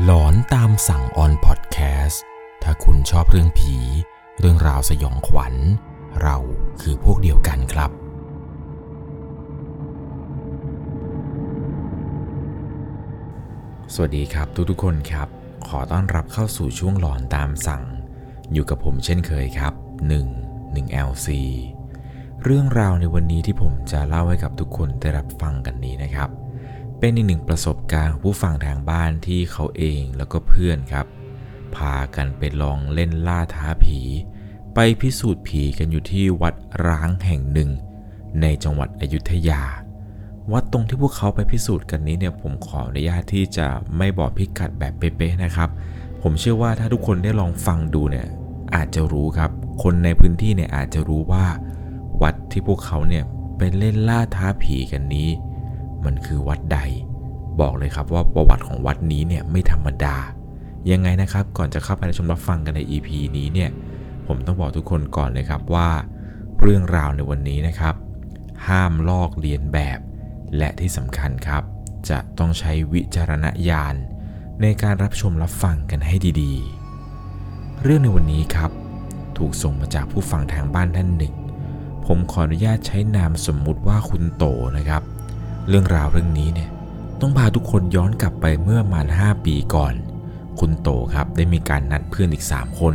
หลอนตามสั่งออนพอดแคสต์ถ้าคุณชอบเรื่องผี เรื่องราวสยองขวัญ เราคือพวกเดียวกันครับ สวัสดีครับทุกๆคนครับ ขอต้อนรับเข้าสู่ช่วงหลอนตามสั่ง อยู่กับผมเช่นเคยครับ 1 1 LC เรื่องราวในวันนี้ที่ผมจะเล่าให้กับทุกคนได้รับฟังกันนี้นะครับ เป็นอีกหนึ่งประสบการณ์ของผู้ฟังทางบ้านที่เขาเองแล้วก็เพื่อนครับ พากันไปลองเล่นล่าท้าผี ไปพิสูจน์ผีกันอยู่ที่วัดร้างแห่งหนึ่ง ในจังหวัดอยุธยา วัดตรงที่พวกเขาไปพิสูจน์กันนี้เนี่ยผมขออนุญาตที่จะไม่บอกพิกัดแบบเป๊ะๆนะครับ ผมเชื่อว่าถ้าทุกคนได้ลองฟังดูเนี่ยอาจจะรู้ครับ คนในพื้นที่เนี่ยอาจจะรู้ว่า วัดที่พวกเขาเนี่ยไปเล่นล่าท้าผีกันนี้ มันคือวัดใด บอกเลยครับว่าประวัติของวัดนี้เนี่ยไม่ธรรมดา ยังไงนะครับก่อนจะเข้าไปรับชมรับฟังกันใน EP นี้เนี่ยผมต้องบอกทุกคนก่อนเลยครับว่า เรื่องราวในวันนี้นะครับ ห้ามลอกเลียนแบบ และที่สำคัญครับ จะต้องใช้วิจารณญาณ ในการรับชมรับฟังกันให้ดีๆ เรื่องในวันนี้ครับ ถูกส่งมาจากผู้ฟังทางบ้านท่านหนึ่งผมขออนุญาตใช้นามสมมุติว่าคุณโตนะครับ เรื่องราวเรื่องนี้เนี่ยต้องพาทุกคนย้อนกลับไปเมื่อประมาณ 5 ปีก่อน คุณโตครับได้มีการนัดเพื่อนอีก 3 คน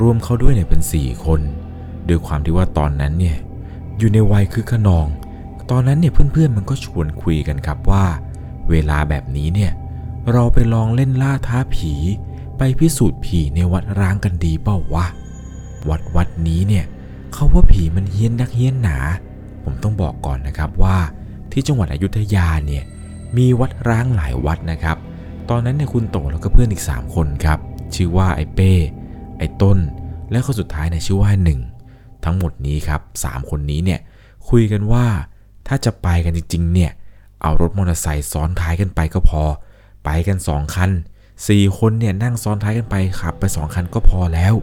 รวมเขาด้วยเนี่ยเป็น 4 คนด้วยความที่ว่าตอนนั้นเนี่ยอยู่ในวัยคือขนอง ตอนนั้นเนี่ยเพื่อนๆมันก็ชวนคุยกันครับว่า เวลาแบบนี้เนี่ยเราไปลองเล่นล่าท้าผี ไปพิสูจน์ผีในวัดร้างกันดีเปล่าวะวัดวัดนี้เนี่ยเขาว่าผีมันเฮี้ยนนักเฮี้ยนหนา ผมต้องบอกก่อนนะครับว่า ที่จังหวัดอยุธยาเนี่ยมีวัดร้างหลายวัดนะครับ ตอนนั้นเนี่ยคุณโตแล้วก็เพื่อนอีก 3 คนครับ ชื่อว่าไอ้เป้ ไอ้ต้น และคนสุดท้ายเนี่ยชื่อว่าหนึ่งทั้งหมดนี้ครับสามคนนี้เนี่ยคุยกันว่าถ้าจะไปกันจริงๆเนี่ยเอารถมอเตอร์ไซค์ซ้อนท้ายกันไปก็พอ ไปกัน 2 คัน 4 คนเนี่ยนั่งซ้อนท้ายกันไปขับไป 2 คันก็พอแล้ว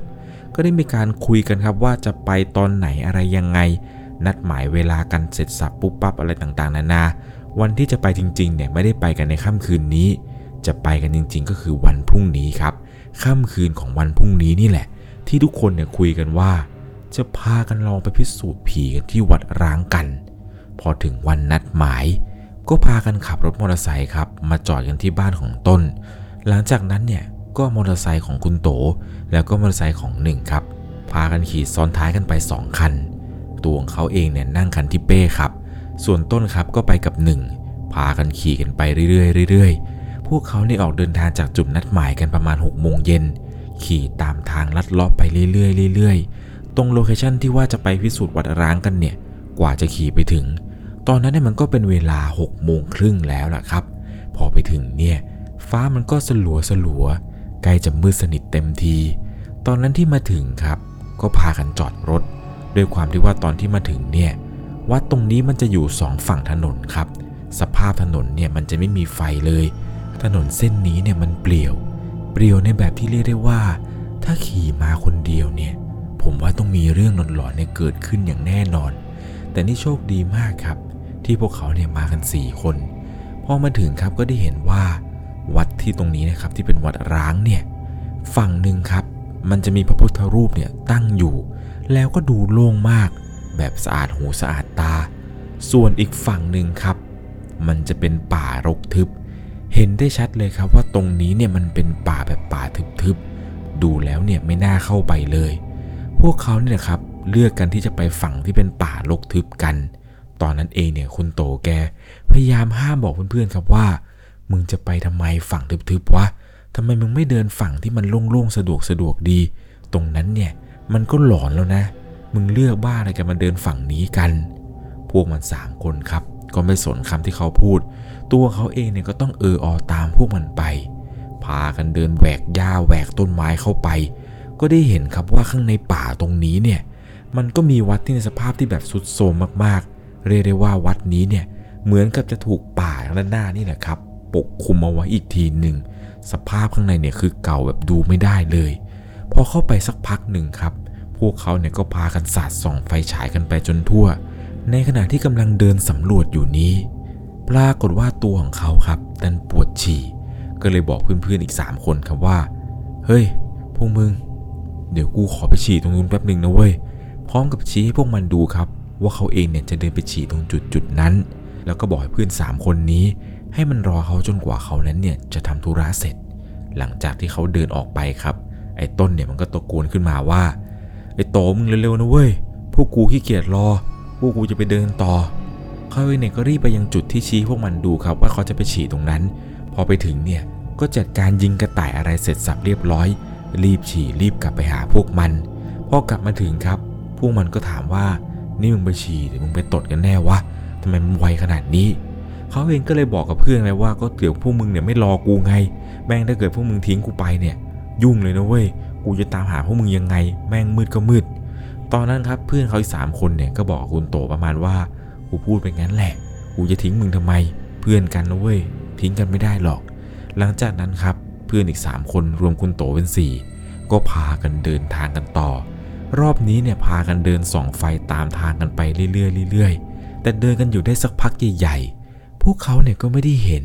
ก็ได้มีการคุยกันครับว่าจะไปตอนไหนอะไรยังไง นัดหมายเวลากันเสร็จสับปุ๊บปั๊บอะไรต่างๆ นานา วันที่จะไปจริงๆเนี่ยไม่ได้ไปกันในค่ำคืนนี้ จะไปกันจริง ๆ ก็คือวันพรุ่งนี้ครับค่ำคืนของวันพรุ่งนี้นี่แหละ ที่ทุกคนเนี่ยคุยกันว่า จะพากันลองไปพิสูจน์ผีกันที่วัดร้างกัน พอถึงวันนัดหมาย ก็พากันขับรถมอเตอร์ไซค์ครับมาจอดกันที่บ้านของต้น หลังจากนั้นเนี่ยก็มอเตอร์ไซค์ของคุณโต แล้วก็มอเตอร์ไซค์ของหนึ่งครับพากันขี่ซ้อนท้ายกันไป 2 คัน ตัวของเขาเองเนี่ยนั่งคันที่เป้ครับ ส่วนต้นครับก็ไปกับหนึ่งพากันขี่กันไปเรื่อยๆเรื่อยๆ พวกเขาเนี่ยออกเดินทางจากจุดนัดหมายกันประมาณ6โมงเย็น ขี่ตามทางลัดเลาะไปเรื่อยๆเรื่อยๆ ตรง location ที่ว่าจะไปพิสูจน์วัดร้างกันเนี่ย กว่าจะขี่ไปถึง ตอนนั้นเนี่ยมันก็เป็นเวลา6โมงครึ่งแล้วล่ะครับ พอไปถึงเนี่ย ฟ้ามันก็สลัวสลัวใกล้จะมืดสนิทเต็มที ตอนนั้นที่มาถึงครับ ก็พากันจอดรถ ด้วยความที่ว่าตอนที่มาถึงเนี่ยวัดตรงนี้มันจะอยู่สองฝั่งถนนครับ สภาพถนนเนี่ยมันจะไม่มีไฟเลย ถนนเส้นนี้เนี่ยมันเปลี่ยว เปลี่ยวในแบบที่เรียกได้ว่า ถ้าขี่มาคนเดียวเนี่ย ผมว่าต้องมีเรื่องหลอนๆเนี่ยเกิดขึ้นอย่างแน่นอน แต่นี่โชคดีมากครับ ที่พวกเขาเนี่ยมากัน 4 คนพอมาถึงครับก็ได้เห็นว่า วัดที่ตรงนี้นะครับที่เป็นวัดร้างเนี่ยฝั่งหนึ่งครับ มันจะมีพระพุทธรูปเนี่ยตั้งอยู่ แล้วก็ดูโล่งมาก แบบสะอาดหูสะอาดตา ส่วนอีกฝั่งหนึ่งครับ มันจะเป็นป่ารกทึบ เห็นได้ชัดเลยครับว่าตรงนี้เนี่ยมันเป็นป่าแบบป่าทึบๆ ดูแล้วเนี่ยไม่น่าเข้าไปเลย พวกเขาเนี่ยครับเลือกกันที่จะไปฝั่งที่เป็นป่ารกทึบกัน ตอนนั้นเองเนี่ยคุณโตแก พยายามห้ามบอกเพื่อนๆครับว่า มึงจะไปทำไมฝั่งทึบๆวะทำไมมึงไม่เดินฝั่งที่มันโล่งๆสะดวกสะดวกดี ตรงนั้นเนี่ย มันก็หลอนแล้วนะ มึงเลือกบ้าอะไรกันมาเดินฝั่งนี้กัน พวกมันสามคนครับ ก็ไม่สนคำที่เขาพูด ตัวเขาเองเนี่ยก็ต้องเอออตามพวกมันไป พากันเดินแหวกหญ้าแหวกต้นไม้เข้าไป ก็ได้เห็นครับว่าข้างในป่าตรงนี้เนี่ย มันก็มีวัดที่ในสภาพที่แบบสุดโทรมมากๆ เรียกได้ว่าวัดนี้เนี่ยเหมือนกับจะถูกป่าด้านหน้านี่แหละครับ ปกคลุมเอาไว้อีกทีหนึ่งสภาพข้างในเนี่ยคือเก่าแบบดูไม่ได้เลย พอเข้าไปสักพักหนึ่งครับ พวกเขาเนี่ยก็พากันสาดส่องไฟฉายกันไปจนทั่ว ในขณะที่กำลังเดินสำรวจอยู่นี้ ปรากฏว่าตัวของเขาครับดันปวดฉี่ ก็เลยบอกเพื่อนๆอีก 3 คนครับว่า เฮ้ย พวกมึง เดี๋ยวกูขอไปฉี่ตรงนู้นแป๊บหนึ่งนะเว้ย พร้อมกับชี้ให้พวกมันดูครับ ว่าเขาเองเนี่ยจะเดินไปฉี่ตรงจุดจุดๆนั้น แล้วก็บอกให้เพื่อน 3 คนนี้ ให้มันรอเขาจนกว่าเขานั้นเนี่ยจะทำธุระเสร็จ หลังจากที่เขาเดินออกไปครับ ไอ้ต้นเนี่ยมันก็ตะโกนขึ้นมาว่า ไอ้โตมึงเร็วๆนะเว้ย พวกกูขี้เกียจรอ พวกกูจะไปเดินต่อเขาเองเนี่ยก็รีบไปยังจุดที่ชี้พวกมันดูครับว่าเขาจะไปฉี่ตรงนั้น พอไปถึงเนี่ยก็จัดการยิงกระต่ายอะไรเสร็จสับเรียบร้อย รีบฉี่รีบกลับไปหาพวกมัน พอกลับมาถึงครับ พวกมันก็ถามว่านี่มึงไปฉี่หรือมึงไปตดกันแน่วะทำไมมันไวขนาดนี้เขาเองก็เลยบอกกับเพื่อนเลยว่าก็เดี๋ยวพวกมึงเนี่ยไม่รอกูไง แม่งถ้าเกิดพวกมึงทิ้งกูไปเนี่ย ยุ่งเลยนะเว้ย กูจะตามหาพวกมึงยังไง แม่งมืดก็มืด ตอนนั้นครับเพื่อนเขาอีกสามคนเนี่ยก็บอกคุณโตประมาณว่า กูพูดไปงั้นแหละ กูจะทิ้งมึงทำไม เพื่อนกันนะเว้ย ทิ้งกันไม่ได้หรอก หลังจากนั้นครับเพื่อนอีก3คนรวมคุณโตเป็น4ก็พากันเดินทางกันต่อ รอบนี้เนี่ยพากันเดินส่องไฟตามทางกันไปเรื่อยๆเรื่อยๆ แต่เดินกันอยู่ได้สักพักใหญ่ๆ พวกเขาเนี่ยก็ไม่ได้เห็น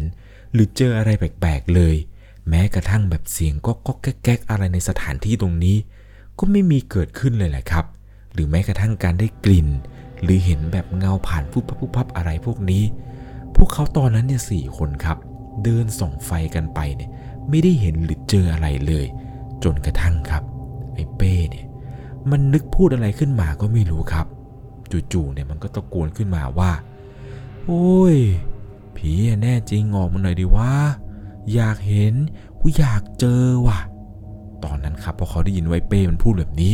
หรือเจออะไรแปลกๆเลย แม้กระทั่งแบบเสียงก็ก็แก๊กๆอะไรในสถานที่ตรงนี้ ก็ไม่มีเกิดขึ้นเลยแหละครับ หรือแม้กระทั่งการได้กลิ่น หรือเห็นแบบเงาผ่านพุบพับพุบพับอะไรพวกนี้ พวกเขาตอนนั้นเนี่ยสี่คนครับ เดินส่องไฟกันไปเนี่ยไม่ได้เห็นหรือเจออะไรเลย จนกระทั่งครับไอ้เป้เนี่ยมันนึกพูดอะไรขึ้นมาก็ไม่รู้ครับ จู่ๆเนี่ยมันก็ตะโกนขึ้นมาว่า โอ้ยผีแน่จริงออกมาหน่อยดิวะ อยากเห็นกูอยากเจอว่ะ ตอนนั้นครับพอเขาได้ยินไอ้เป้มันพูดแบบนี้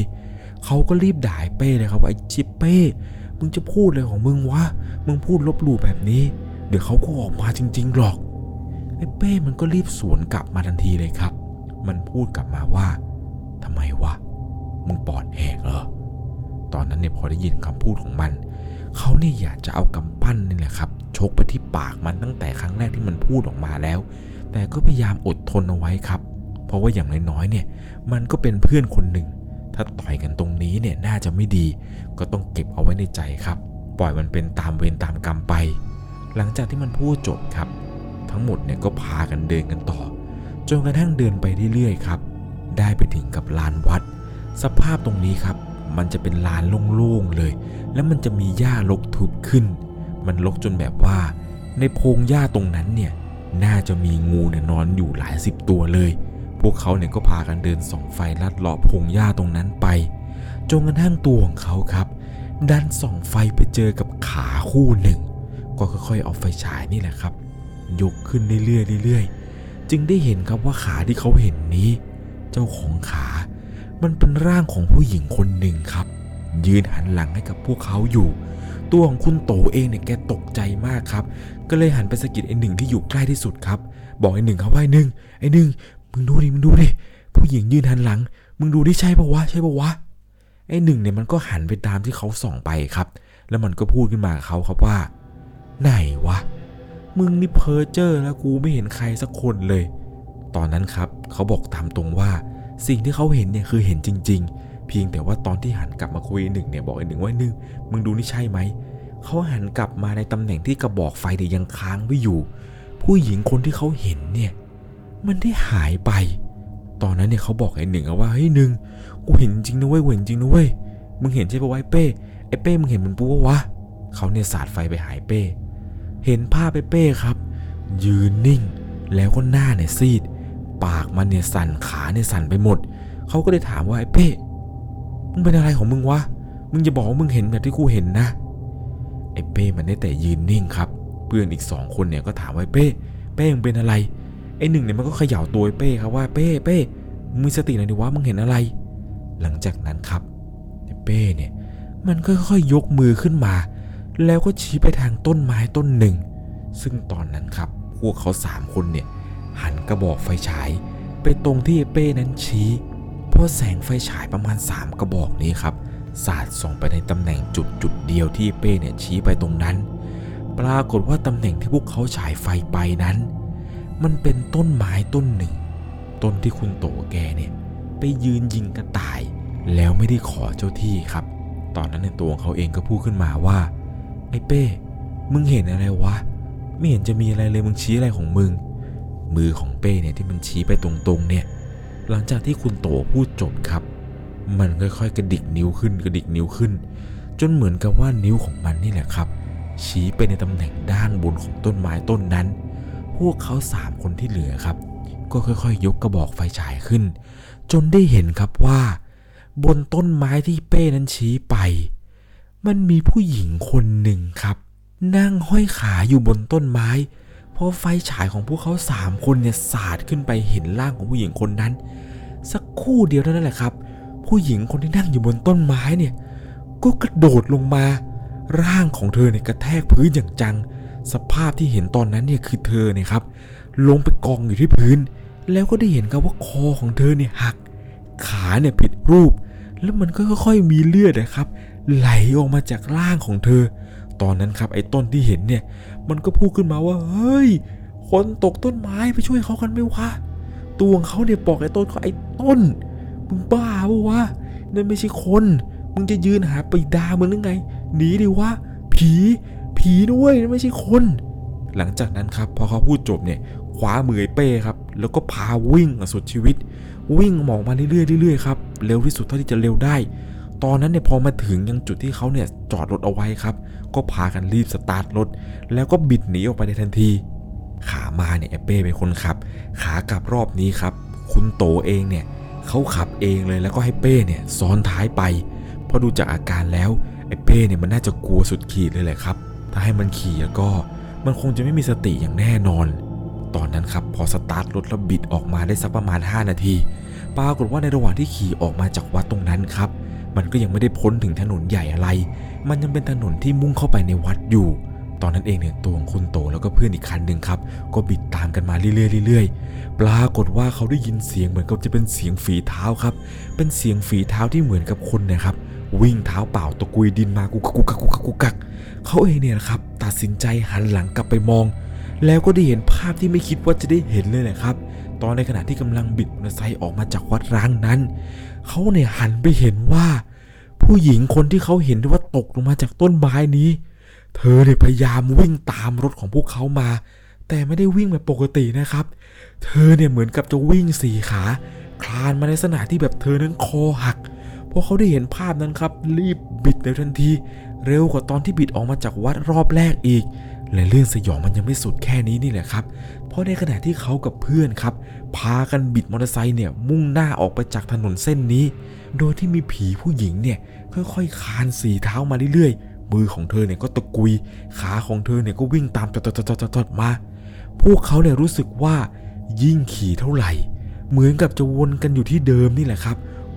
เขาก็รีบด่าไอ้เป้เลยครับว่าไอ้ชิปเป้ มึงจะพูดอะไรของมึงวะ มึงพูดลบหลู่แบบนี้ เดี๋ยวเขาก็ออกมาจริง ๆหรอก ไอ้เป้มันก็รีบสวนกลับมาทันทีเลยครับ มันพูดกลับมาว่าทำไมวะ มึงปอดแหกเหรอ ตอนนั้นเนี่ยพอได้ยินคำพูดของมัน เขาเนี่ยอยากจะเอากำปั้นนี่แหละครับชกไปที่ปากมันตั้งแต่ครั้งแรกที่มันพูดออกมาแล้ว แต่ก็พยายามอดทนเอาไว้ครับ เพราะว่าอย่างน้อยๆเนี่ย มันก็เป็นเพื่อนคนหนึ่ง ถ้าต่อยกันตรงนี้เนี่ยน่าจะไม่ดี ก็ต้องเก็บเอาไว้ในใจครับ ปล่อยมันเป็นตามเวรตามกรรมไป หลังจากที่มันพูดจบครับ ทั้งหมดเนี่ยก็พากันเดินกันต่อ จนกระทั่งเดินไปเรื่อยๆครับ ได้ไปถึงกับลานวัด สภาพตรงนี้ครับ มันจะเป็นลานโล่งๆเลย แล้วมันจะมีหญ้ารกทุบขึ้น มันรกจนแบบว่า ในโพรงหญ้าตรงนั้นเนี่ย น่าจะมีงูเนี่ยนอนอยู่หลายสิบตัวเลย พวกเขาเนี่ยก็พากันเดินส่องไฟลัดเลาะพงหญ้าตรงนั้นไป จนกระทั่งตัวของเขาครับ ดันส่องไฟไปเจอกับขาคู่หนึ่ง ก็ค่อยๆเอาไฟฉายนี่แหละครับ ยกขึ้นเรื่อยๆเรื่อยๆ จึงได้เห็นครับว่าขาที่เขาเห็นนี้ เจ้าของขา มันเป็นร่างของผู้หญิงคนหนึ่งครับ ยืนหันหลังให้กับพวกเขาอยู่ ตัวของคุณโตเองเนี่ยแกตกใจมากครับ ก็เลยหันไปสะกิดไอ้หนึ่งที่อยู่ใกล้ที่สุดครับ บอกไอ้หนึ่งครับว่าไอ้หนึ่งไอ้หนึ่งมึงดูดิมึงดูดิผู้หญิงยืนหันหลัง มึงดูดิใช่ปะวะใช่ปะวะไอ้หนึ่งเนี่ยมันก็หันไปตามที่เขาส่องไปครับ แล้วมันก็พูดขึ้นมาเขาครับว่า ไหนวะ มึงนี่เพอเจอร์แล้วกูไม่เห็นใครสักคนเลย ตอนนั้นครับเขาบอกตามตรงว่า สิ่งที่เขาเห็นเนี่ยคือเห็นจริง ๆ เพียงแต่ว่าตอนที่หันกลับมาคุยหนึ่งเนี่ยบอกไอ้หนึ่งว่าหนึ่งมึงดูนี่ใช่ไหมเขาหันกลับมาในตำแหน่งที่กระบอกไฟเดี๋ยยังค้างไว้อยู่ ผู้หญิงคนที่เขาเห็นเนี่ย มันได้หายไป ตอนนั้นเนี่ยเขาบอกไอ้หนึ่งว่าเฮ้ยหนึ่งกูเห็นจริงนะเว้ยเห็นจริงนะเว้ยมึงเห็นใช่ปะไอ้เป้ไอ้เป้มึงเห็นมันปูปะวะเขาเนี่ยสาดไฟไปหายเป้ เห็นภาพไอ้เป้ครับ ยืนนิ่ง แล้วก็หน้าเนี่ยซีด ปากมันเนี่ยสั่นขาเนี่ยสั่นไปหมด เขาก็เลยถามว่าไอ้เป้ มึงเป็นอะไรของมึงวะ มึงจะบอกว่ามึงเห็นแบบที่กูเห็นนะไอ้เป้มันได้แต่ยืนนิ่งครับ เพื่อนอีกสองคนเนี่ยก็ถามว่าไอ้เป้ เป้มึงเป็นอะไร ไอ้หนึ่งเนี่ยมันก็เขย่าตัวไอ้เป้ครับว่าเป้เป้มึงมีสติหน่อยดิวะมึงเห็นอะไร หลังจากนั้นครับไอ้เป้เนี่ย มันก็ค่อยๆยกมือขึ้นมา แล้วก็ชี้ไปทางต้นไม้ต้นหนึ่ง ซึ่งตอนนั้นครับ พวกเขาสามคนเนี่ยหันกระบอกไฟฉาย ไปตรงที่ไอ้เป้นั้นชี้ ราะแสงไฟฉายประมาณ 3 กระบอกนี้ครับสาดส่องไปในตำแหน่งจุดจุดเดียวที่เป้เนี่ยชี้ไปตรงนั้น ปรากฏว่าตำแหน่งที่พวกเขาฉายไฟไปนั้น มันเป็นต้นไม้ต้นหนึ่ง ต้นที่คุณโตแกเนี่ยไปยืนยิงกระต่าย แล้วไม่ได้ขอเจ้าที่ครับ ตอนนั้นในตัวของเขาเองก็พูดขึ้นมาว่าไอ้เป้ มึงเห็นอะไรวะ ไม่เห็นจะมีอะไรเลยมึงชี้อะไรของมึง มือของเป้เนี่ยที่มันชี้ไปตรงๆเนี่ย หลังจากที่คุณโตพูดจบครับ มันค่อยๆ กระดิกนิ้วขึ้นกระดิกนิ้วขึ้น จนเหมือนกับว่านิ้วของมันนี่แหละครับ ชี้ไปในตำแหน่งด้านบนของต้นไม้ต้นนั้น พวกเขาสามคนที่เหลือครับ ก็ค่อยๆยกกระบอกไฟฉายขึ้น จนได้เห็นครับว่า บนต้นไม้ที่เป้นั้นชี้ไป มันมีผู้หญิงคนหนึ่งครับ นั่งห้อยขาอยู่บนต้นไม้ พอไฟฉายของพวกเขาสามคนเนี่ยสาดขึ้นไปเห็นร่างของผู้หญิงคนนั้น สักคู่เดียวเท่านั้นแหละครับ ผู้หญิงคนที่นั่งอยู่บนต้นไม้เนี่ย ก็กระโดดลงมา ร่างของเธอเนี่ยกระแทกพื้นอย่างจัง สภาพที่เห็นตอนนั้นเนี่ยคือเธอเนี่ยครับ ลงไปกองอยู่ที่พื้น แล้วก็ได้เห็นครับว่าคอของเธอเนี่ยหัก ขาเนี่ยผิดรูป แล้วมันก็ค่อยๆมีเลือดนะครับ ไหลออกมาจากร่างของเธอ ตอนนั้นครับไอ้ต้นที่เห็นเนี่ย มันก็พูดขึ้นมาว่า เฮ้ย คนตกต้นไม้ไปช่วยเขากันไหมวะ ตัวของเขาเนี่ยบอกไอ้ต้นเขาไอ้ต้น มึงบ้าปะวะ นั่นไม่ใช่คน มึงจะยืนหาปีดามึงหรือไง หนีดิวะ ผี ผีด้วยนั่นไม่ใช่คน หลังจากนั้นครับพอเขาพูดจบเนี่ยคว้ามือไอ้เป้ครับ แล้วก็พาวิ่งสุดชีวิต วิ่งหมอกมาเรื่อยๆเรื่อยๆครับ เร็วที่สุดเท่าที่จะเร็วได้ ตอนนั้นเนี่ยพอมาถึงยังจุดที่เขาเนี่ยจอดรถเอาไว้ครับ ก็พากันรีบสตาร์ทรถ แล้วก็บิดหนีออกไปในทันที ขามาเนี่ยไอ้เป้เป็นคนขับ ขากลับรอบนี้ครับ คุณโตเองเนี่ยเขาขับเองเลยแล้วก็ให้เป้เนี่ยซ้อนท้ายไปเพราะดูจากอาการแล้วไอ้เป้เนี่ยมันน่าจะกลัวสุดขีดเลยแหละครับ ถ้าให้มันขี่แล้วก็มันคงจะไม่มีสติอย่างแน่นอน ตอนนั้นครับพอสตาร์ทรถแล้วบิดออกมาได้สักประมาณ 5 นาที ปรากฏว่าในระหว่างที่ขี่ออกมาจากวัดตรงนั้นครับ มันก็ยังไม่ได้พ้นถึงถนนใหญ่อะไร มันยังเป็นถนนที่มุ่งเข้าไปในวัดอยู่ ตอนนั้นเองเนี่ยตัวของคุณโตแล้วก็เพื่อนอีกคันหนึ่งครับ ก็บิดตามกันมาเรื่อยๆเรื่อยๆ ปรากฏว่าเขาได้ยินเสียงเหมือนกับจะเป็นเสียงฝีเท้าครับ เป็นเสียงฝีเท้าที่เหมือนกับคนนะครับ วิ่งเท้าเปล่าตะกุยดินมากุกกักกุกกุกกักกุกกักเขาเองเนี่ยนะครับตัดสินใจหันหลังกลับไปมอง แล้วก็ได้เห็นภาพที่ไม่คิดว่าจะได้เห็นเลยแหละครับ ตอนในขณะที่กำลังบิดมอเตอร์ไซค์ออกมาจากวัดร้างนั้น เขาเนี่ยหันไปเห็นว่า ผู้หญิงคนที่เขาเห็นว่าตกลงมาจากต้นไม้นี้ เธอเนี่ยพยายามวิ่งตามรถของพวกเขามา แต่ไม่ได้วิ่งแบบปกตินะครับ เธอเนี่ยเหมือนกับจะวิ่งสี่ขา คลานมาในลักษณะที่แบบเธอนั้นคอหักพอเขาได้เห็นภาพนั้นครับ รีบบิดในทันที เร็วกว่าตอนที่บิดออกมาจากวัดรอบแรกอีกและเรื่องสยองมันยังไม่สุดแค่นี้นี่แหละครับ ราะในขณะที่เขากับเพื่อนครับ พากันบิดมอเตอร์ไซค์เนี่ยมุ่งหน้าออกไปจากถนนเส้นนี้ โดยที่มีผีผู้หญิงเนี่ยค่อยๆคานสีเท้ามาเรื่อยๆ มือของเธอเนี่ยก็ตะกุย ขาของเธอเนี่ยก็วิ่งตามจดๆๆๆมา พวกเขาเนี่ยรู้สึกว่ายิ่งขี่เท่าไหร่ เหมือนกับจะวนกันอยู่ที่เดิมนี่แหละครับ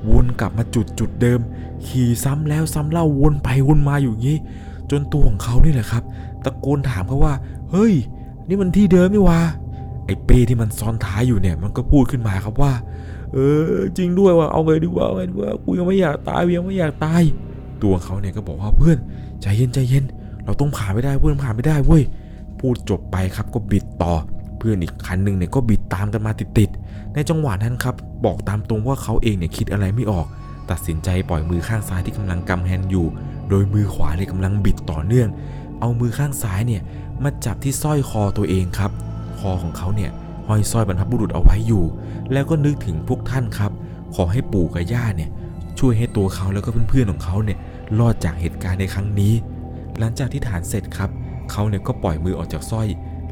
วนกลับมาจุดจุดเดิม ขี่ซ้ำแล้วซ้ำเล่าวนไปวนมาอยู่อย่างนี้ จนตัวของเขานี่แหละครับ ตะโกนถามเขาว่า เฮ้ย นี่มันที่เดิมนี่วะ ไอ้เป้ที่มันซ้อนท้ายอยู่เนี่ย มันก็พูดขึ้นมาครับว่า เออ จริงด้วยว่าเอาไงดีวะเอาไงดีวะกูยังไม่อยากตายยังไม่อยากตาย ตัวเขาเนี่ยก็บอกว่าเพื่อนใจเย็นใจเย็น เราต้องผ่านไม่ได้เพื่อนผ่านไม่ได้เว้ยพูดจบไปครับก็บิดต่อ เพื่อนอีกคันหนึ่งเนี่ยก็บิดตามกันมาติดๆในจังหวะนั้นครับ บอกตามตรงว่าเขาเองเนี่ยคิดอะไรไม่ออก ตัดสินใจปล่อยมือข้างซ้ายที่กำลังกำแฮนด์อยู่ โดยมือขวาเนี่ยกำลังบิดต่อเนื่อง เอามือข้างซ้ายเนี่ยมาจับที่สร้อยคอตัวเองครับ คอของเขาเนี่ยห้อยสร้อยบรรพบุรุษเอาไว้อยู่ แล้วก็นึกถึงพวกท่านครับ ขอให้ปู่กับย่าเนี่ยช่วยให้ตัวเขาแล้วก็เพื่อนๆของเขาเนี่ยรอดจากเหตุการณ์ในครั้งนี้ หลังจากที่ฐานเสร็จครับเขาเนี่ยก็ปล่อยมือออกจากสร้อย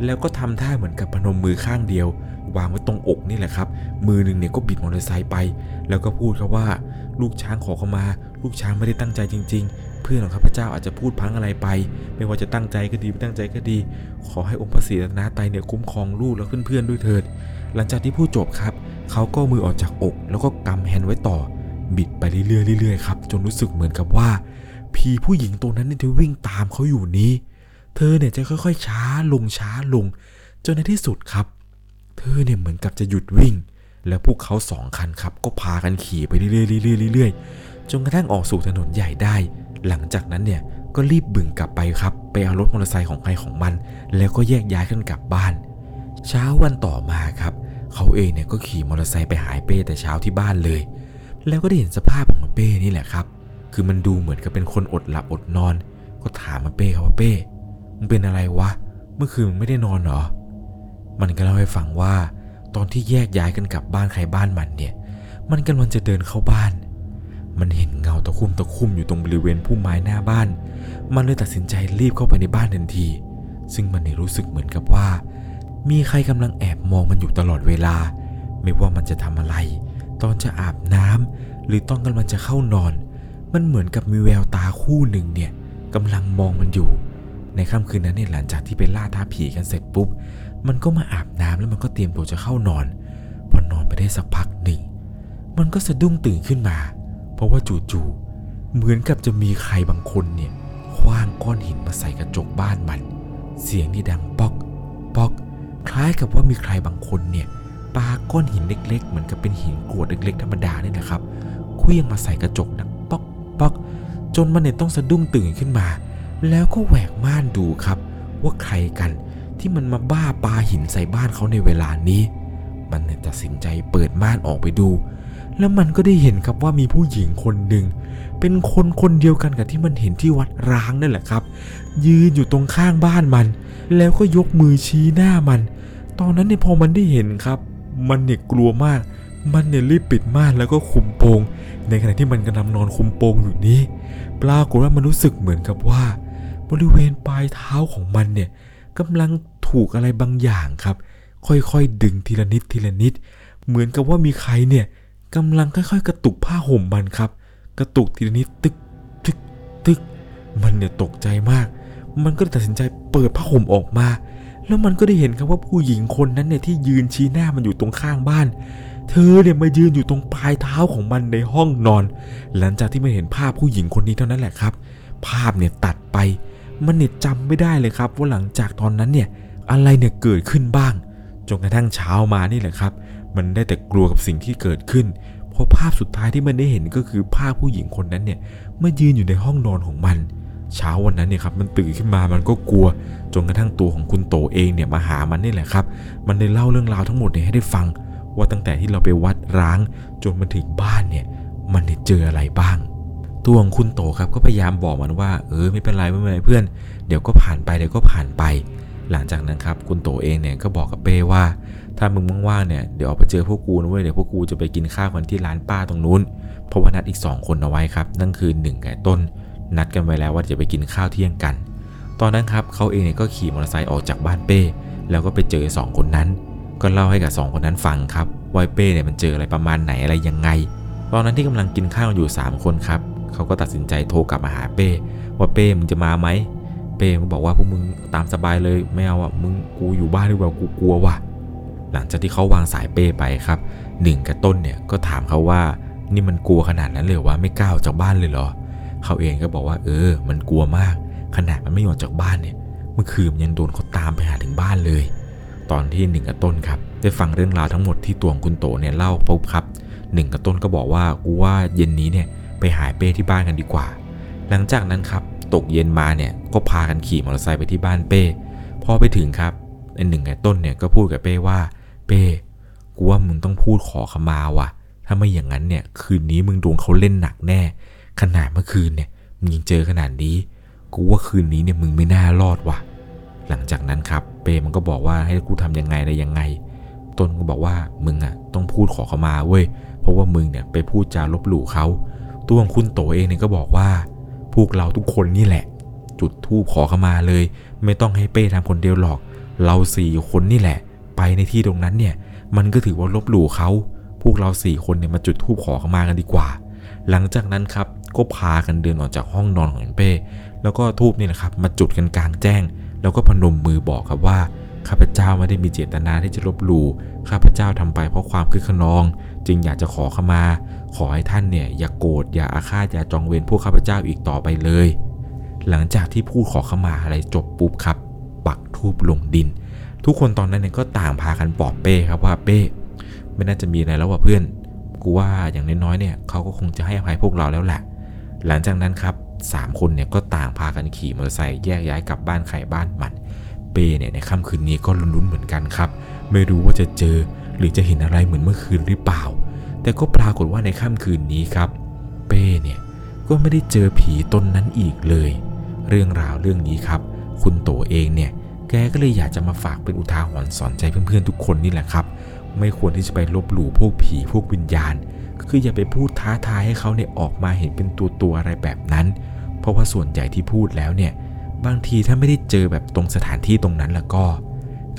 แล้วก็ทำท่าเหมือนกับพนมมือข้างเดียว วางไว้ตรงอกนี่แหละครับ มือหนึ่งเนี่ยก็บิดมอเตอร์ไซค์ไป แล้วก็พูดครับว่า ลูกช้างขอเข้ามา ลูกช้างไม่ได้ตั้งใจจริง เพื่อนของข้าพเจ้าอาจจะพูดพังอะไรไป ไม่ว่าจะตั้งใจก็ดีไม่ตั้งใจก็ดี ขอให้องค์พระศรีรัตนตรัยเนี่ยคุ้มครองลูกและเพื่อนๆด้วยเถิด หลังจากที่พูดจบครับ เขาก็มือออกจากอก แล้วก็กำแฮนไว้ต่อ บิดไปเรื่อยๆเรื่อยๆครับจนรู้สึกเหมือนกับว่าผีผู้หญิงตัวนั้นเนี่ยที่วิ่งตามเขาอยู่นี้ เธอเนี่ยจะค่อยๆ ช้าลงช้าลง จนในที่สุดครับ เธอเนี่ยเหมือนกับจะหยุดวิ่ง แล้วพวกเขาสองคันครับ ก็พากันขี่ไปเรื่อยๆเรื่อยๆเรื่อยๆจนกระทั่งออกสู่ถนนใหญ่ได้ หลังจากนั้นเนี่ยก็รีบบึ่งกลับไปครับ ไปเอารถมอเตอร์ไซค์ของใครของมัน แล้วก็แยกย้ายกันกลับบ้าน เช้าวันต่อมาครับ เขาเองเนี่ยก็ขี่มอเตอร์ไซค์ไปหายเป้แต่เช้าที่บ้านเลย แล้วก็ได้เห็นสภาพของเป้นี่แหละครับ คือมันดูเหมือนกับเป็นคนอดหลับอดนอน ก็ถามมันเป้ครับว่าเป้มึงเป็นอะไรวะ เมื่อคืนมึงไม่ได้นอนหรอ มันก็เล่าให้ฟังว่า ตอนที่แยกย้ายกันกลับบ้านใครบ้านมันเนี่ย มันกำลังจะเดินเข้าบ้าน มันเห็นเงาตะคุ่มตะคุ่มอยู่ตรงบริเวณพุ่มไม้หน้าบ้าน มันเลยตัดสินใจรีบเข้าไปในบ้านทันที ซึ่งมันเนรู้สึกเหมือนกับว่า มีใครกำลังแอบมองมันอยู่ตลอดเวลา ไม่ว่ามันจะทำอะไร ตอนจะอาบน้ำหรือตอนกำลังจะเข้านอน มันเหมือนกับมีแววตาคู่หนึ่งเนี่ยกำลังมองมันอยู่ ในค่ำคืนนั้นเนี่ยหลังจากที่ไปล่าท้าผีกันเสร็จปุ๊บ มันก็มาอาบน้ำแล้วมันก็เตรียมตัวจะเข้านอน พอนอนไปได้สักพักหนึ่ง มันก็สะดุ้งตื่นขึ้นมา เพราะว่าจู่ๆเหมือนกับจะมีใครบางคนเนี่ยคว้างก้อนหินมาใส่กระจกบ้านมัน เสียงที่ดังป๊อกป๊อก คล้ายกับว่ามีใครบางคนเนี่ยปาก้อนหินเล็ก ๆ เหมือนกับเป็นหินกรวดเล็ก ๆ ธรรมดาเนี่ยนะครับเคลื่องมาใส่กระจกดังป๊อกป๊อก จนมันเนี่ยต้องสะดุ้งตื่นขึ้นมา แล้วก็แหวกม่านดูครับ ว่าใครกันที่มันมาบ้าปาหินใส่บ้านเขาในเวลานี้ มันเนี่ยตัดสินใจเปิดม่านออกไปดู แล้วมันก็ได้เห็นครับว่ามีผู้หญิงคนหนึ่งเป็นคนคนเดียวกันกับที่มันเห็นที่วัดร้างนั่นแหละครับ ยืนอยู่ตรงข้างบ้านมัน แล้วก็ยกมือชี้หน้ามัน ตอนนั้นเนี่ยพอมันได้เห็นครับ มันเนี่ยกลัวมาก มันเนี่ยรีบปิดม่านแล้วก็คุมโปง ในขณะที่มันกำลังนอนคุมโปงอยู่นี้ปรากฏว่ามันรู้สึกเหมือนกับว่า บริเวณปลายเท้าของมันเนี่ยกำลังถูกอะไรบางอย่างครับ ค่อยๆดึงทีละนิดทีละนิด เหมือนกับว่ามีใครเนี่ย กำลังค่อยๆ กระตุกผ้าห่มมันครับ กระตุกทีละนิดตึกตึกตึก มันเนี่ยตกใจมาก มันก็ตัดสินใจเปิดผ้าห่มออกมา แล้วมันก็ได้เห็นครับว่าผู้หญิงคนนั้นเนี่ยที่ยืนชี้หน้ามันอยู่ตรงข้างบ้าน เธอเนี่ยมายืนอยู่ตรงปลายเท้าของมันในห้องนอน หลังจากที่มันเห็นภาพผู้หญิงคนนี้เท่านั้นแหละครับ ภาพเนี่ยตัดไปมันเนี่ยจำไม่ได้เลยครับว่าหลังจากตอนนั้นเนี่ยอะไรเนี่ยเกิดขึ้นบ้างจนกระทั่งเช้ามานี่แหละครับ มันได้แต่กลัวกับสิ่งที่เกิดขึ้น เพราะภาพสุดท้ายที่มันได้เห็นก็คือภาพผู้หญิงคนนั้นเนี่ยมายืนอยู่ในห้องนอนของมัน เช้าวันนั้นเนี่ยครับมันตื่นขึ้นมามันก็กลัว จนกระทั่งตัวของคุณโตเองเนี่ยมาหามันนี่แหละครับ มันได้เล่าเรื่องราวทั้งหมดเนี่ยให้ได้ฟัง ว่าตั้งแต่ที่เราไปวัดร้าง จนมาถึงบ้านเนี่ยมันเนี่ยเจออะไรบ้าง ตัวของคุณโตครับก็พยายามบอกมันว่าเออไม่เป็นไรไม่เป็นไรเพื่อน เดี๋ยวก็ผ่านไปเดี๋ยวก็ผ่านไป หลังจากนั้นครับคุณโตเองเนี่ยก็บอกกับเป้ว่า ถ้ามึงว่างๆเนี่ยเดี๋ยวออกไปเจอพวกกูนะเว้ยเดี๋ยวพวกกูจะไปกินข้าวกันที่ร้านป้าตรงนู้น เพราะว่านัดอีก 2 คนเอาไว้ครับ นั่นคือหนึ่งไก่ต้น นัดกันไว้แล้วว่าจะไปกินข้าวเที่ยงกัน ตอนนั้นครับเขาเองเนี่ยก็ขี่มอเตอร์ไซค์ออกจากบ้านเป้ แล้วก็ไปเจอสองคนนั้น ก็เล่าให้กับสองคนนั้นฟังครับว่าเป้เนี่ยมันเจออะไรประมาณไหนอะไรยังไง ตอนนั้นที่กำลังกินข้าวอยู่ 3 คนครับเขาก็ตัดสินใจโทรกลับมาหาเป้ ว่าเป้มึงจะมาไหมเป้ก็บอกว่าพวกมึงตามสบายเลยไม่เอาอะมึงกูอยู่บ้านดีกว่ากูกลัวว่ะ หลังจากที่เขาวางสายเป้ไปครับหนึ่งกับต้นเนี่ยก็ถามเขาว่า นี่มันกลัวขนาดนั้นเลยว่าไม่กล้าออกจากบ้านเลยเหรอ เขาเองก็บอกว่า เออ มันกลัวมาก ขนาดมันไม่ออกจากบ้านเนี่ย เมื่อคืนมันยังโดนเขาตามไปหาถึงบ้านเลย ตอนที่หนึ่งกับต้นครับได้ฟังเรื่องราวทั้งหมดที่ตัวของคุณโตเนี่ยเล่าปุ๊บครับหนึ่งกับต้นก็บอกว่ากูว่าเย็นนี้เนี่ยไปหายเป้ที่บ้านกันดีกว่า หลังจากนั้นครับตกเย็นมาเนี่ยก็พากันขี่มอเตอร์ไซค์ไปที่บ้านเป้ พอไปถึงครับไอหนึ่งกับต้นเนี่ยก็พูดกับเป้ว่า เป้กูว่ามึงต้องพูดขอขมาว่ะ ถ้าไม่อย่างนั้นเนี่ย คืนนี้มึงโดนเขาเล่นหนักแน่ ขนาดเมื่อคืนเนี่ยมึงยังเจอขนาดนี้ กูว่าคืนนี้เนี่ยมึงไม่น่ารอดว่ะ หลังจากนั้นครับ เป้มันก็บอกว่าให้กูทำยังไงอะไรยังไง ต้นก็บอกว่ามึงอะต้องพูดขอขมาเว้ย เพราะว่ามึงเนี่ยไปพูดจาลบหลู่เขาตัวของคุณโตเองเนี่ยก็บอกว่า พวกเราทุกคนนี่แหละ จุดธูปขอขมาเลย ไม่ต้องให้เป้ทำคนเดียวหรอก เราสี่คนนี่แหละ ไปในที่ตรงนั้นเนี่ย มันก็ถือว่าลบหลู่เขาพวกเราสี่คนเนี่ยมาจุดธูปขอเขามากันดีกว่า หลังจากนั้นครับก็พากันเดินออกจากห้องนอนของเป้แล้วก็ทูบนี่แหละครับมาจุดกันกลางแจ้ง แล้วก็พนมมือบอกครับว่าข้าพเจ้าไม่ได้มีเจตนาที่จะลบหลู่ข้าพเจ้าทำไปเพราะความคึกขนอง จึงอยากจะขอขมา ขอให้ท่านเนี่ยอย่ากโกรธอย่าอาฆาตอย่าจองเวรพวกข้าพเจ้าอีกต่อไปเลย หลังจากที่พูดขอขมาอะไรจบปุ๊บครับ ปักทูบลงดิน ทุกคนตอนนั้นเนี่ยก็ต่างพากันปลอบเป้ครับว่าเป้ไม่น่าจะมีอะไรแล้วว่ะเพื่อน กูว่าอย่างน้อยๆเนี่ยเขาก็คงจะให้อภัยพวกเราแล้วแหละ หลังจากนั้นครับสามคนเนี่ยก็ต่างพากันขี่มอเตอร์ไซค์แยกย้ายกลับบ้านใครบ้านมัน เป้เนี่ยในค่ำคืนนี้ก็ลุ้นๆเหมือนกันครับ ไม่รู้ว่าจะเจอหรือจะเห็นอะไรเหมือนเมื่อคืนหรือเปล่า แต่ก็ปรากฏว่าในค่ำคืนนี้ครับ เป้เนี่ยก็ไม่ได้เจอผีตนนั้นอีกเลย เรื่องราวเรื่องนี้ครับ คุณโตเองเนี่ย แกก็เลยอยากจะมาฝากเป็นอุทาหรณ์สอนใจเพื่อนๆทุกคนนี่แหละครับ ไม่ควรที่จะไปลบหลู่พวกผีพวกวิญญาณ คืออย่าไปพูดท้าทายให้เขาเนี่ยออกมาเห็นเป็นตัวตัวๆอะไรแบบนั้น เพราะว่าส่วนใหญ่ที่พูดแล้วเนี่ย บางทีถ้าไม่ได้เจอแบบตรงสถานที่ตรงนั้นแล้วก็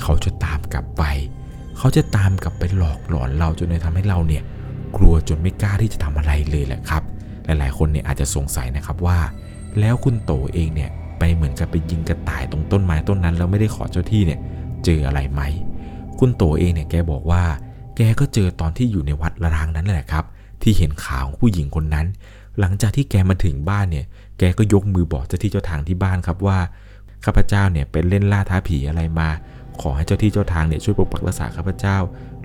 เขาจะตามกลับไป เขาจะตามกลับไปหลอกหลอนเราจนเลยทำให้เราเนี่ย กลัวจนไม่กล้าที่จะทำอะไรเลยแหละครับ หลายๆ คนเนี่ยอาจจะสงสัยนะครับว่า แล้วคุณโตเองเนี่ย ไปเหมือนกับไปยิงกระต่ายตรงต้นไม้ต้นนั้นแล้วไม่ได้ขอเจ้าที่เนี่ยเจออะไรไหม คุณโตเองเนี่ยแกบอกว่า แกก็เจอตอนที่อยู่ในวัดร้างนั้นแหละครับ ที่เห็นขาของผู้หญิงคนนั้น หลังจากที่แกมาถึงบ้านเนี่ย แกก็ยกมือบอกเจ้าที่เจ้าทางที่บ้านครับว่าข้าพเจ้าเนี่ยเป็นเล่นล่าท้าผีอะไรมา ขอให้เจ้าที่เจ้าทางเนี่ยช่วยปกปักรักษาข้าพเจ้า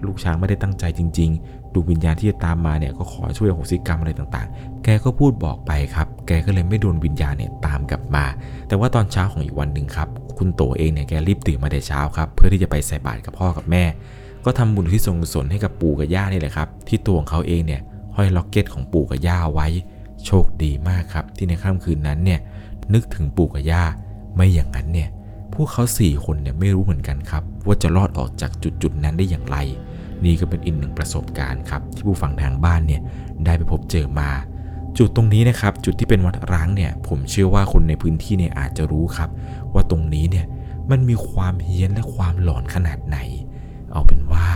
ลูกช้างไม่ได้ตั้งใจจริง ๆดูวิญญาณที่จะตามมาเนี่ยก็ขอช่วยอโหสิกรรมอะไรต่างๆ แกก็พูดบอกไปครับ แกก็เลยไม่โดนวิญญาณเนี่ยตามกลับมา แต่ว่าตอนเช้าของอีกวันหนึ่งครับ คุณโตเองเนี่ยแกรีบตื่นมาแต่เช้าครับ เพื่อที่จะไปใส่บาตรกับพ่อกับแม่ ก็ทำบุญที่ทรงกุศลให้กับปู่กับย่านี่แหละครับ ที่ตัวของเขาเองเนี่ยห้อยล็อกเก็ตของปู่กับย่าไว้ โชคดีมากครับ ที่ในค่ำคืนนั้นเนี่ยนึกถึงปู่กับย่า ไม่อย่างนั้นเนี่ยพวกเขาสี่คนเนี่ยไม่รู้เหมือนกันครับ ว่าจะรอดออกจากจุดจุดๆนั้นได้อย่างไร นี่ก็เป็นอีกหนึ่งประสบการณ์ครับที่ผู้ฟังทางบ้านเนี่ยได้ไปพบเจอมา จุดตรงนี้นะครับจุดที่เป็นวัดร้างเนี่ยผมเชื่อว่าคนในพื้นที่เนี่ยอาจจะรู้ครับ ว่าตรงนี้เนี่ยมันมีความเฮี้ยนและความหลอนขนาดไหน เอาเป็นว่า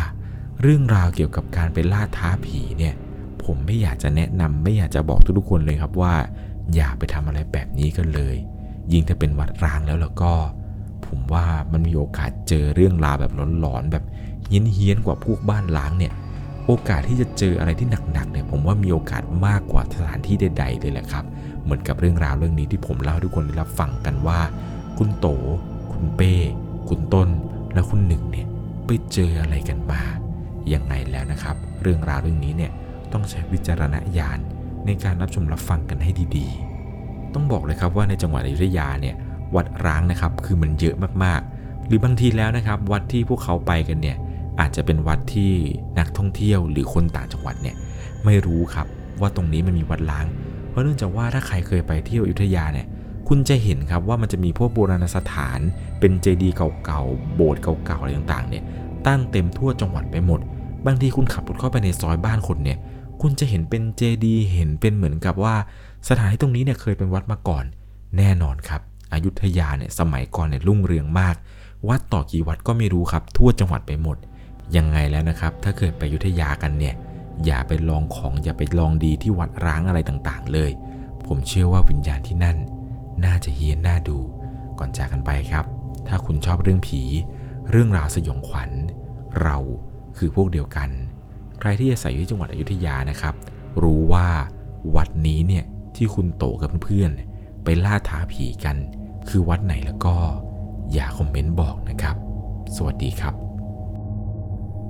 เรื่องราวเกี่ยวกับการไปล่าท้าผีเนี่ยผมไม่อยากจะแนะนำไม่อยากจะบอกทุกๆคนเลยครับว่า อย่าไปทำอะไรแบบนี้กันเลย ยิ่งถ้าเป็นวัดร้างแล้วแล้วก็ ผมว่ามันมีโอกาสเจอเรื่องราวแบบหลอนๆแบบ เฮี้ยนๆกว่าพวกบ้านล้างเนี่ย โอกาสที่จะเจออะไรที่หนักๆเนี่ย ผมว่ามีโอกาสมากกว่าสถานที่ใด ๆ เลยแหละครับ เหมือนกับเรื่องราวเรื่องนี้ที่ผมเล่าให้ทุกคนได้รับฟังกันว่า คุณโต คุณเป้ คุณต้น และคุณหนึ่งเนี่ยไปเจออะไรกันมายังไงแล้วนะครับ เรื่องราวเรื่องนี้เนี่ยต้องใช้วิจารณญาณในการรับชมรับฟังกันให้ดีๆ ต้องบอกเลยครับว่าในจังหวัดอยุธยาเนี่ยวัดร้างนะครับคือมันเยอะมากๆ หรือบางทีแล้วนะครับ วัดที่พวกเขาไปกันเนี่ย อาจจะเป็นวัดที่นักท่องเที่ยวหรือคนต่างจังหวัดเนี่ยไม่รู้ครับว่าตรงนี้มันมีวัดร้าง เพราะเนื่องจากว่าถ้าใครเคยไปเที่ยวอยุธยาเนี่ยคุณจะเห็นครับว่ามันจะมีพวกโบราณสถาน เป็นเจดีย์เก่าๆ โบสถ์เก่าๆ อะไรต่างๆ เนี่ย ตั้งเต็มทั่วจังหวัดไปหมด บางทีคุณขับรถเข้าไปในซอยบ้านคนเนี่ย คุณจะเห็นเป็นเจดีย์ เห็นเป็นเหมือนกับว่า สถานที่ตรงนี้เนี่ยเคยเป็นวัดมาก่อน แน่นอนครับ อยุธยาเนี่ยสมัยก่อนเนี่ยรุ่งเรืองมาก วัดต่อกี่วัดก็ไม่รู้ครับ ทั่วจังหวัดไปหมด ยังไงแล้วนะครับ ถ้าเกิดไปอยุธยากันเนี่ย อย่าไปลองของอย่าไปลองดีที่วัดร้างอะไรต่างๆ เลย ผมเชื่อว่าวิญญาณที่นั่น น่าจะเฮี้ยนน่าดู ก่อนจากกันไปครับ ถ้าคุณชอบเรื่องผี เรื่องราวสยองขวัญ เราคือพวกเดียวกัน ใครที่อาศัยอยู่ที่จังหวัดอยุธยานะครับ รู้ว่าวัดนี้เนี่ยที่คุณโตกับเพื่อนๆไปล่าท้าผีกัน คือวัดไหนแล้วก็ อย่าคอมเมนต์บอกนะครับ สวัสดีครับ